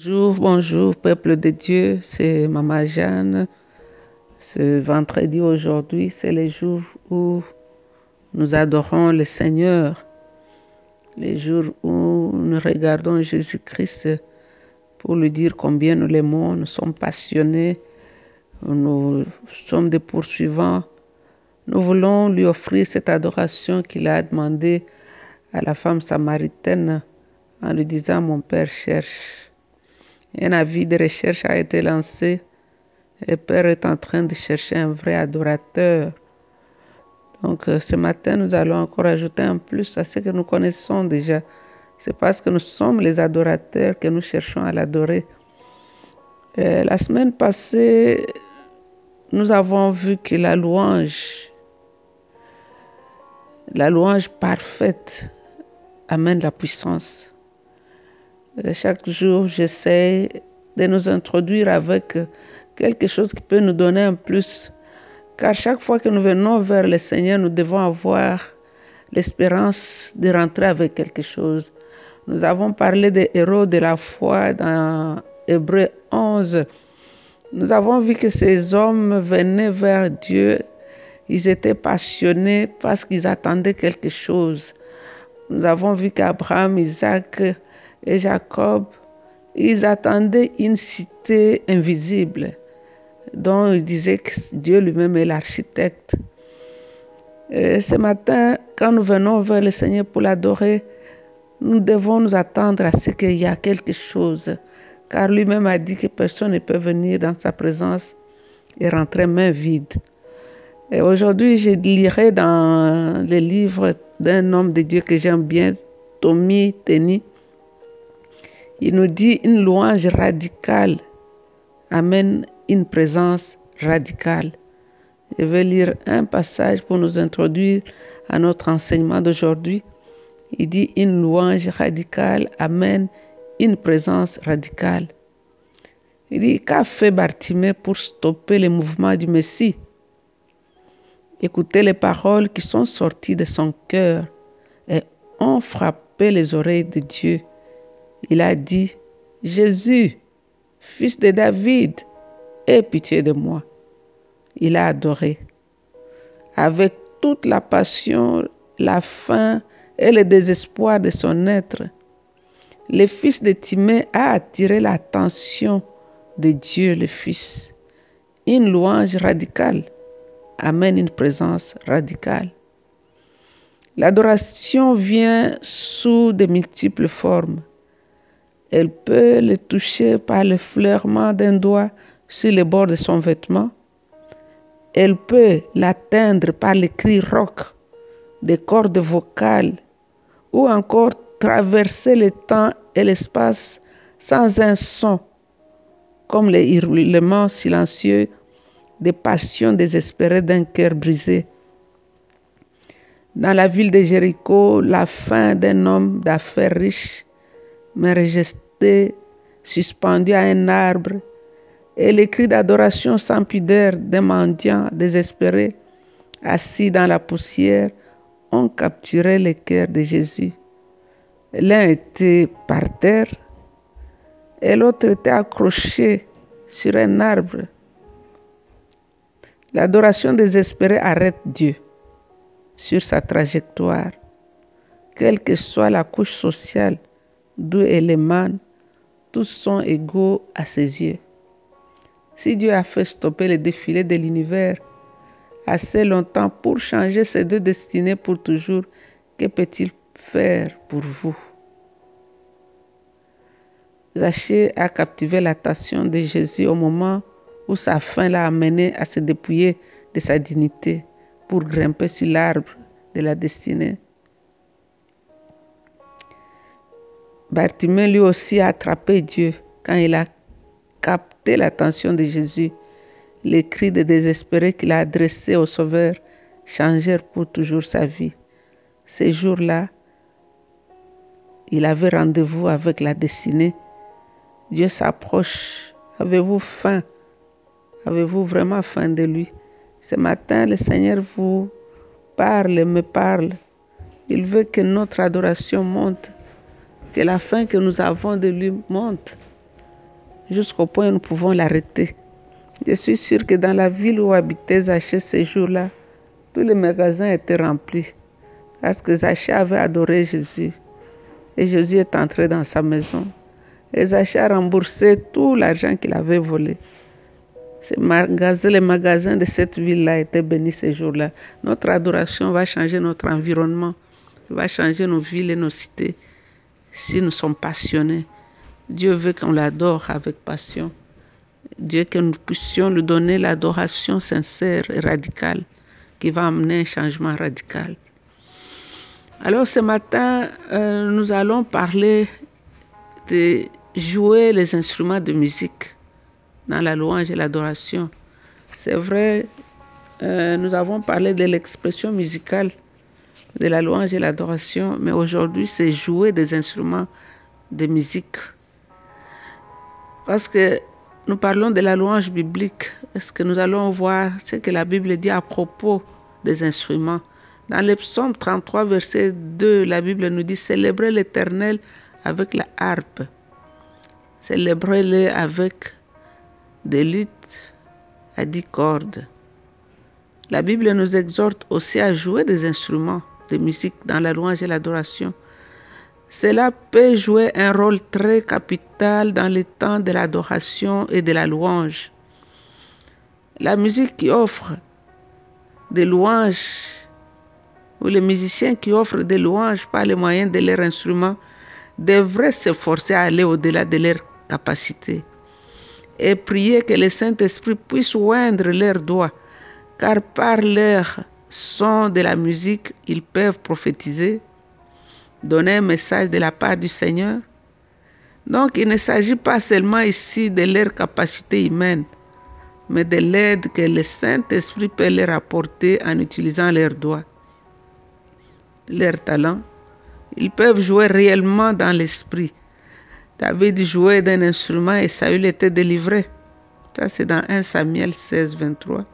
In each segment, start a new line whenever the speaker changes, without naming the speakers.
Bonjour, bonjour, peuple de Dieu, c'est Maman Jeanne. Ce vendredi aujourd'hui, c'est le jour où nous adorons le Seigneur, les jours où nous regardons Jésus-Christ pour lui dire combien nous l'aimons, nous sommes passionnés, nous sommes des poursuivants. Nous voulons lui offrir cette adoration qu'il a demandé à la femme samaritaine en lui disant Mon Père cherche. Un avis de recherche a été lancé et Père est en train de chercher un vrai adorateur. Donc euh, ce matin, nous allons encore ajouter un plus à ce que nous connaissons déjà. C'est parce que nous sommes les adorateurs que nous cherchons à l'adorer. Euh, la semaine passée, nous avons vu que la louange, la louange parfaite amène la puissance. Euh, chaque jour, j'essaie de nous introduire avec quelque chose qui peut nous donner un plus. Car chaque fois que nous venons vers le Seigneur, nous devons avoir l'espérance de rentrer avec quelque chose. Nous avons parlé des héros de la foi dans Hébreu 11. Nous avons vu que ces hommes venaient vers Dieu. Ils étaient passionnés parce qu'ils attendaient quelque chose. Nous avons vu qu'Abraham, Isaac, et Jacob, ils attendaient une cité invisible dont ils disaient que Dieu lui-même est l'architecte. ce matin, quand nous venons vers le Seigneur pour l'adorer, nous devons nous attendre à ce qu'il y a quelque chose, car lui-même a dit que personne ne peut venir dans sa présence et rentrer main vide. Et aujourd'hui, je lirai dans le livre d'un homme de Dieu que j'aime bien, Tommy Teni. Il nous dit une louange radicale amène une présence radicale. Je vais lire un passage pour nous introduire à notre enseignement d'aujourd'hui. Il dit une louange radicale amène une présence radicale. Il dit qu'a fait Bartimée pour stopper les mouvements du Messie? Écoutez les paroles qui sont sorties de son cœur et ont frappé les oreilles de Dieu. Il a dit, Jésus, fils de David, aie pitié de moi. Il a adoré. Avec toute la passion, la faim et le désespoir de son être, le fils de Timée a attiré l'attention de Dieu le Fils. Une louange radicale amène une présence radicale. L'adoration vient sous de multiples formes. Elle peut le toucher par le fleurement d'un doigt sur le bord de son vêtement. Elle peut l'atteindre par les cris rock des cordes vocales ou encore traverser le temps et l'espace sans un son, comme les hurlements silencieux des passions désespérées d'un cœur brisé. Dans la ville de Jéricho, la fin d'un homme d'affaires riche mais resté suspendu à un arbre, et les cris d'adoration sans pudeur d'un mendiant désespéré, assis dans la poussière, ont capturé le cœur de Jésus. L'un était par terre et l'autre était accroché sur un arbre. L'adoration désespérée arrête Dieu sur sa trajectoire, quelle que soit la couche sociale d'où elle émane, tous sont égaux à ses yeux. Si Dieu a fait stopper le défilé de l'univers assez longtemps pour changer ces deux destinées pour toujours, que peut-il faire pour vous? Zachée a captivé l'attention de Jésus au moment où sa faim l'a amené à se dépouiller de sa dignité pour grimper sur l'arbre de la destinée. Bartimée lui aussi a attrapé Dieu quand il a capté l'attention de Jésus. Les cris de désespéré qu'il a adressés au Sauveur changèrent pour toujours sa vie. Ces jours-là, il avait rendez-vous avec la destinée. Dieu s'approche. Avez-vous faim? Avez-vous vraiment faim de lui? Ce matin, le Seigneur vous parle, me parle. Il veut que notre adoration monte que la faim que nous avons de lui monte. jusqu'au point où nous pouvons l'arrêter. Je suis sûre que dans la ville où habitait Zachée ces jours-là, tous les magasins étaient remplis parce que Zachée avait adoré Jésus. Et Jésus est entré dans sa maison. Et Zachée a remboursé tout l'argent qu'il avait volé. les magasins de cette ville-là étaient bénis ces jours-là. Notre adoration va changer notre environnement, va changer nos villes et nos cités si nous sommes passionnés. Dieu veut qu'on l'adore avec passion. Dieu que nous puissions lui donner l'adoration sincère et radicale qui va amener un changement radical. Alors ce matin, euh, nous allons parler de jouer les instruments de musique dans la louange et l'adoration. C'est vrai, euh, nous avons parlé de l'expression musicale de la louange et l'adoration, mais aujourd'hui c'est jouer des instruments de musique. Parce que nous parlons de la louange biblique. Est-ce que nous allons voir ce que la Bible dit à propos des instruments? Dans le psaume 33, verset 2, la Bible nous dit Célébrez l'Éternel avec la harpe. Célébrez-le avec des luttes à dix cordes. La Bible nous exhorte aussi à jouer des instruments de musique dans la louange et l'adoration. Cela peut jouer un rôle très capital dans le temps de l'adoration et de la louange. La musique qui offre des louanges ou les musiciens qui offrent des louanges par les moyens de leur instrument devraient s'efforcer à aller au-delà de leurs capacités et prier que le Saint-Esprit puisse oindre leurs doigts, car par leur son de la musique, ils peuvent prophétiser, donner un message de la part du Seigneur. Donc il ne s'agit pas seulement ici de leur capacité humaine, mais de l'aide que le Saint-Esprit peut leur apporter en utilisant leurs doigts, leurs talents. Ils peuvent jouer réellement dans l'esprit. David jouait d'un instrument et Saül était délivré. Ça, c'est dans 1 Samuel 16, 23.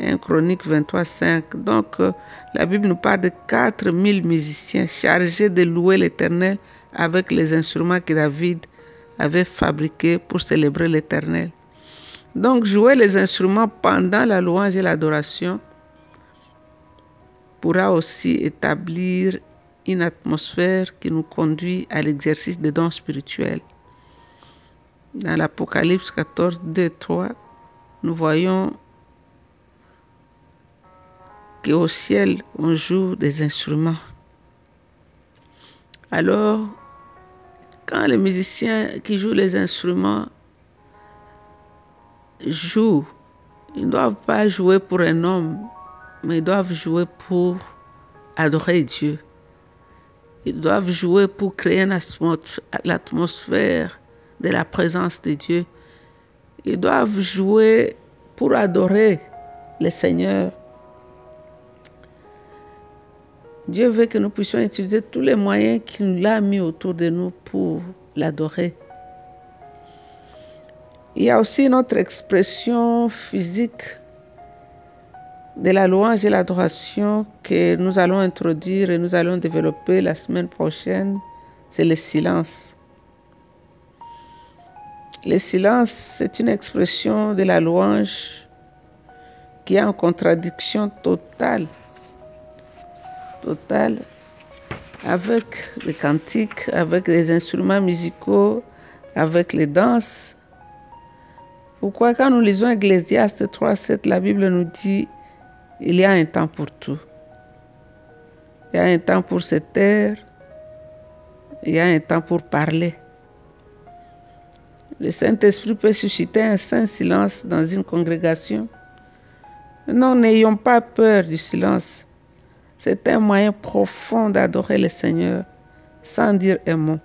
1 Chronique 23, 5. Donc, euh, la Bible nous parle de 4000 musiciens chargés de louer l'Éternel avec les instruments que David avait fabriqués pour célébrer l'Éternel. Donc, jouer les instruments pendant la louange et l'adoration pourra aussi établir une atmosphère qui nous conduit à l'exercice des dons spirituels. Dans l'Apocalypse 14, 2, 3, nous voyons qu'au ciel, on joue des instruments. Alors, quand les musiciens qui jouent les instruments jouent, ils ne doivent pas jouer pour un homme, mais ils doivent jouer pour adorer Dieu. Ils doivent jouer pour créer l'atmosphère de la présence de Dieu. Ils doivent jouer pour adorer le Seigneur. Dieu veut que nous puissions utiliser tous les moyens qu'il nous a mis autour de nous pour l'adorer. Il y a aussi notre expression physique de la louange et l'adoration que nous allons introduire et nous allons développer la semaine prochaine, c'est le silence. Le silence, c'est une expression de la louange qui est en contradiction totale, totale avec les cantiques, avec les instruments musicaux, avec les danses. Pourquoi quand nous lisons Ecclésiaste 3.7, la Bible nous dit il y a un temps pour tout. Il y a un temps pour se taire. Il y a un temps pour parler. Le Saint-Esprit peut susciter un saint silence dans une congrégation. Non, n'ayons pas peur du silence. C'est un moyen profond d'adorer le Seigneur sans dire un mot.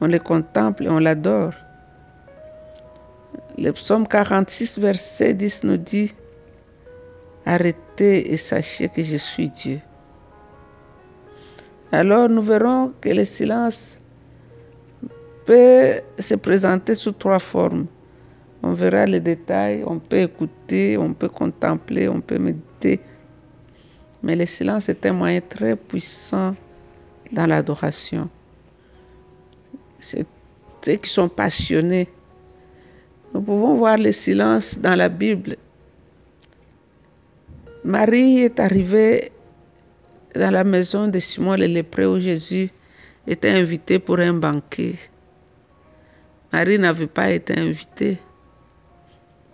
On le contemple et on l'adore. Le psaume 46, verset 10 nous dit Arrêtez et sachez que je suis Dieu. Alors nous verrons que le silence peut se présenter sous trois formes. On verra les détails, on peut écouter, on peut contempler, on peut méditer. Mais le silence est un moyen très puissant dans l'adoration. C'est ceux qui sont passionnés. Nous pouvons voir le silence dans la Bible. Marie est arrivée dans la maison de Simon le lépreux où Jésus était invité pour un banquet. Marie n'avait pas été invitée,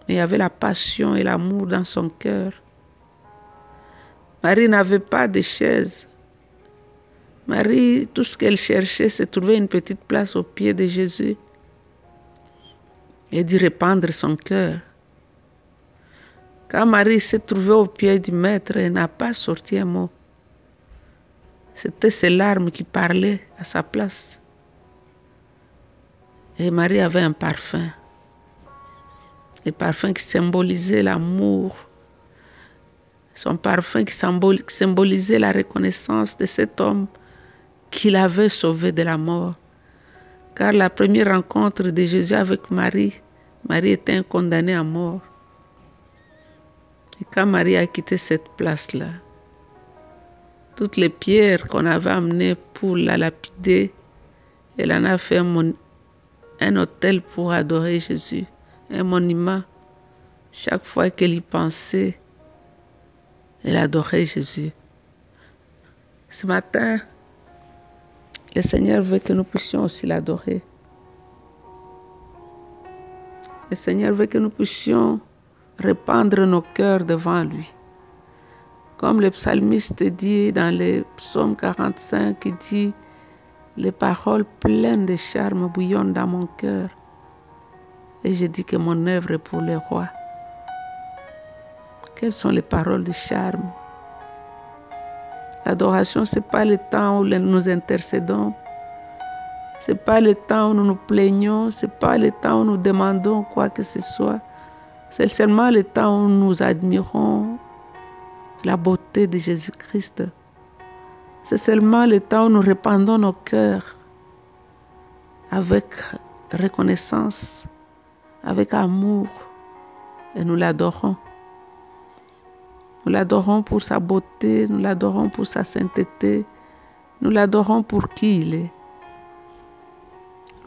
mais il y avait la passion et l'amour dans son cœur. Marie n'avait pas de chaise. Marie, tout ce qu'elle cherchait, c'est trouver une petite place au pied de Jésus et d'y répandre son cœur. Quand Marie s'est trouvée au pied du maître, elle n'a pas sorti un mot. C'était ses larmes qui parlaient à sa place. Et Marie avait un parfum. Un parfum qui symbolisait l'amour. Son parfum qui symbolisait la reconnaissance de cet homme qui l'avait sauvé de la mort. Car la première rencontre de Jésus avec Marie, Marie était condamnée à mort. Et quand Marie a quitté cette place-là, toutes les pierres qu'on avait amenées pour la lapider, elle en a fait un, un hôtel pour adorer Jésus, un monument. Chaque fois qu'elle y pensait, elle adorait Jésus. Ce matin, le Seigneur veut que nous puissions aussi l'adorer. Le Seigneur veut que nous puissions répandre nos cœurs devant lui. Comme le psalmiste dit dans le psaume 45, il dit, les paroles pleines de charme bouillonnent dans mon cœur. Et je dis que mon œuvre est pour le roi. Quelles sont les paroles de charme? L'adoration, ce n'est pas le temps où nous intercédons. Ce n'est pas le temps où nous nous plaignons. Ce n'est pas le temps où nous demandons quoi que ce soit. C'est seulement le temps où nous admirons la beauté de Jésus-Christ. C'est seulement le temps où nous répandons nos cœurs avec reconnaissance, avec amour, et nous l'adorons. Nous l'adorons pour sa beauté, nous l'adorons pour sa sainteté, nous l'adorons pour qui il est.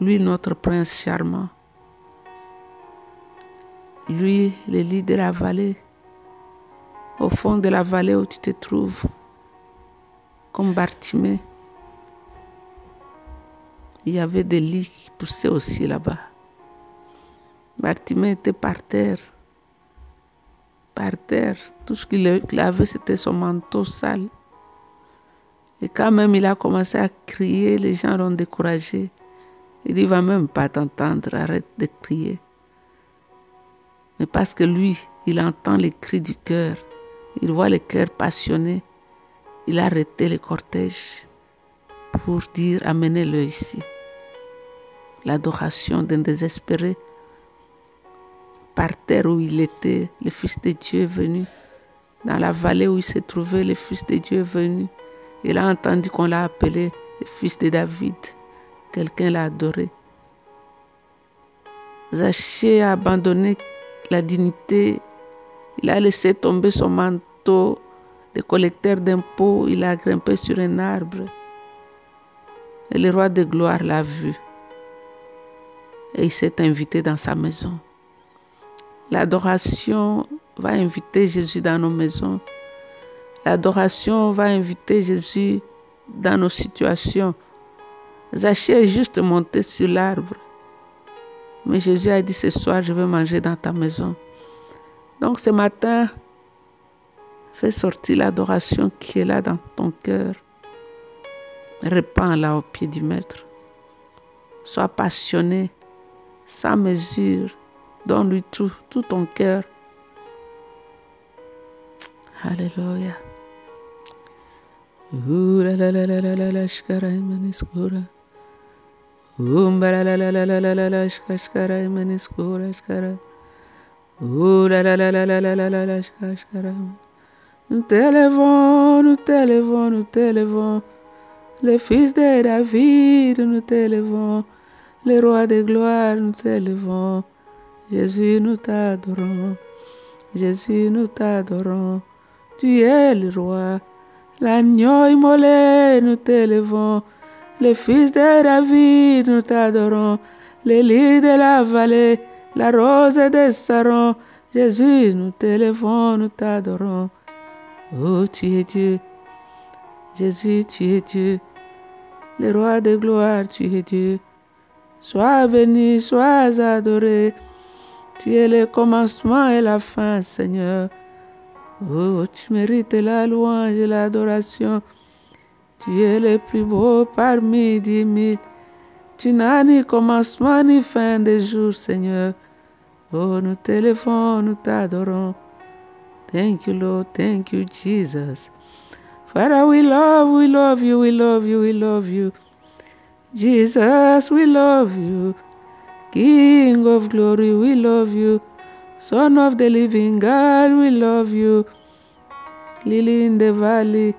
Lui, notre prince charmant. Lui, le lit de la vallée, au fond de la vallée où tu te trouves, comme Bartimée. Il y avait des lits qui poussaient aussi là-bas. Bartimée était par terre. Par terre. Tout ce qu'il avait, c'était son manteau sale. Et quand même il a commencé à crier, les gens l'ont découragé. Il dit, va même pas t'entendre, arrête de crier. Mais parce que lui, il entend les cris du cœur, il voit le cœur passionné, il a arrêté le cortège pour dire amenez-le ici. L'adoration d'un désespéré. Par terre où il était, le Fils de Dieu est venu. Dans la vallée où il s'est trouvé, le Fils de Dieu est venu. Il a entendu qu'on l'a appelé le Fils de David. Quelqu'un l'a adoré. Zachée a abandonné la dignité. Il a laissé tomber son manteau de collecteur d'impôts. Il a grimpé sur un arbre. Et le roi de gloire l'a vu. Et il s'est invité dans sa maison. L'adoration va inviter Jésus dans nos maisons. L'adoration va inviter Jésus dans nos situations. Zachée est juste monté sur l'arbre. Mais Jésus a dit ce soir, je vais manger dans ta maison. Donc ce matin, fais sortir l'adoration qui est là dans ton cœur. Répands-la au pied du Maître. Sois passionné, sans mesure. Donne-lui tout, tout ton cœur. Alléluia. Nous t'élevons, nous t'élevons, nous t'élevons. Le fils de David, nous t'élevons. Le roi des gloires, nous t'élevons. Jésus, nous t'adorons. Jésus, nous t'adorons. Tu es le roi. L'agneau immolé, nous t'élevons. Le fils de David, nous t'adorons. les lits de la vallée, la rose des sarons. Jésus, nous t'élevons, nous t'adorons. Oh, tu es Dieu. Jésus, tu es Dieu. Le roi de gloire, tu es Dieu. Sois béni, sois adoré. Tu es le commencement et la fin, Seigneur. Oh, tu mérites la louange et l'adoration. Tu es le plus beau parmi dix mille. Tu n'as ni commencement ni fin des jours, Seigneur. Oh, nous t'élevons, nous t'adorons. Thank you, Lord. Thank you, Jesus. Father, we love, we love you, we love you, we love you. Jesus, we love you. King of glory, we love you. Son of the living God, we love you. Lily in the valley,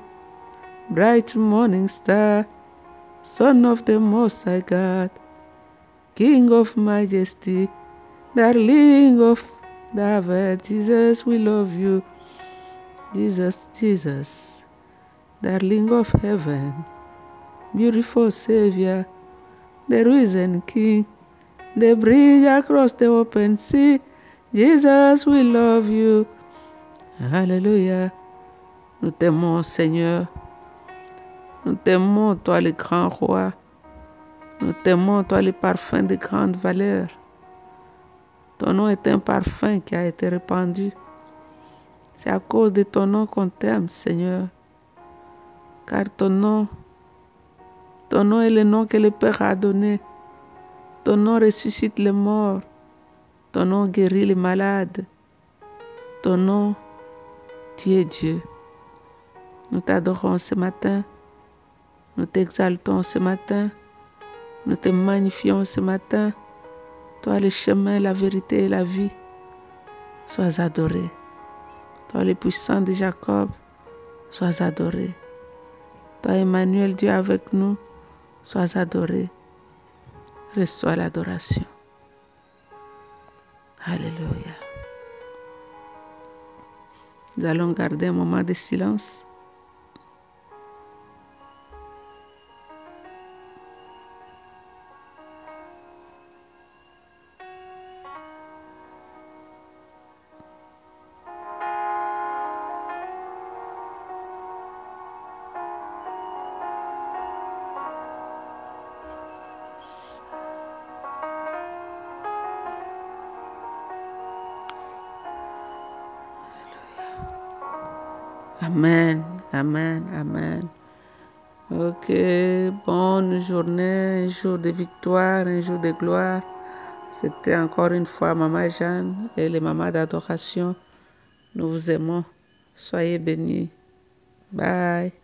bright morning star, Son of the Most High God, King of majesty, darling of David, Jesus, we love you. Jesus, Jesus, darling of heaven, beautiful Savior, the risen King, the bridge across the open sea. Jesus, we love you. Alléluia. Nous t'aimons, Seigneur. Nous t'aimons, toi le grand roi. Nous t'aimons, toi le parfum de grande valeur. Ton nom est un parfum qui a été répandu. C'est à cause de ton nom qu'on t'aime, Seigneur. Car ton nom, ton nom est le nom que le Père a donné. Ton nom ressuscite les morts. Ton nom guérit les malades. Ton nom, tu es Dieu. Nous t'adorons ce matin. Nous t'exaltons ce matin. Nous te magnifions ce matin. Toi le chemin, la vérité et la vie. Sois adoré. Toi le puissant de Jacob, sois adoré. Toi Emmanuel, Dieu avec nous, sois adoré. Reçois l'adoration. Alléluia. Nous allons garder un moment de silence. Amen, amen, amen. Ok, bonne journée, un jour de victoire, un jour de gloire. C'était encore une fois Maman Jeanne et les mamans d'adoration. Nous vous aimons. Soyez bénis. Bye.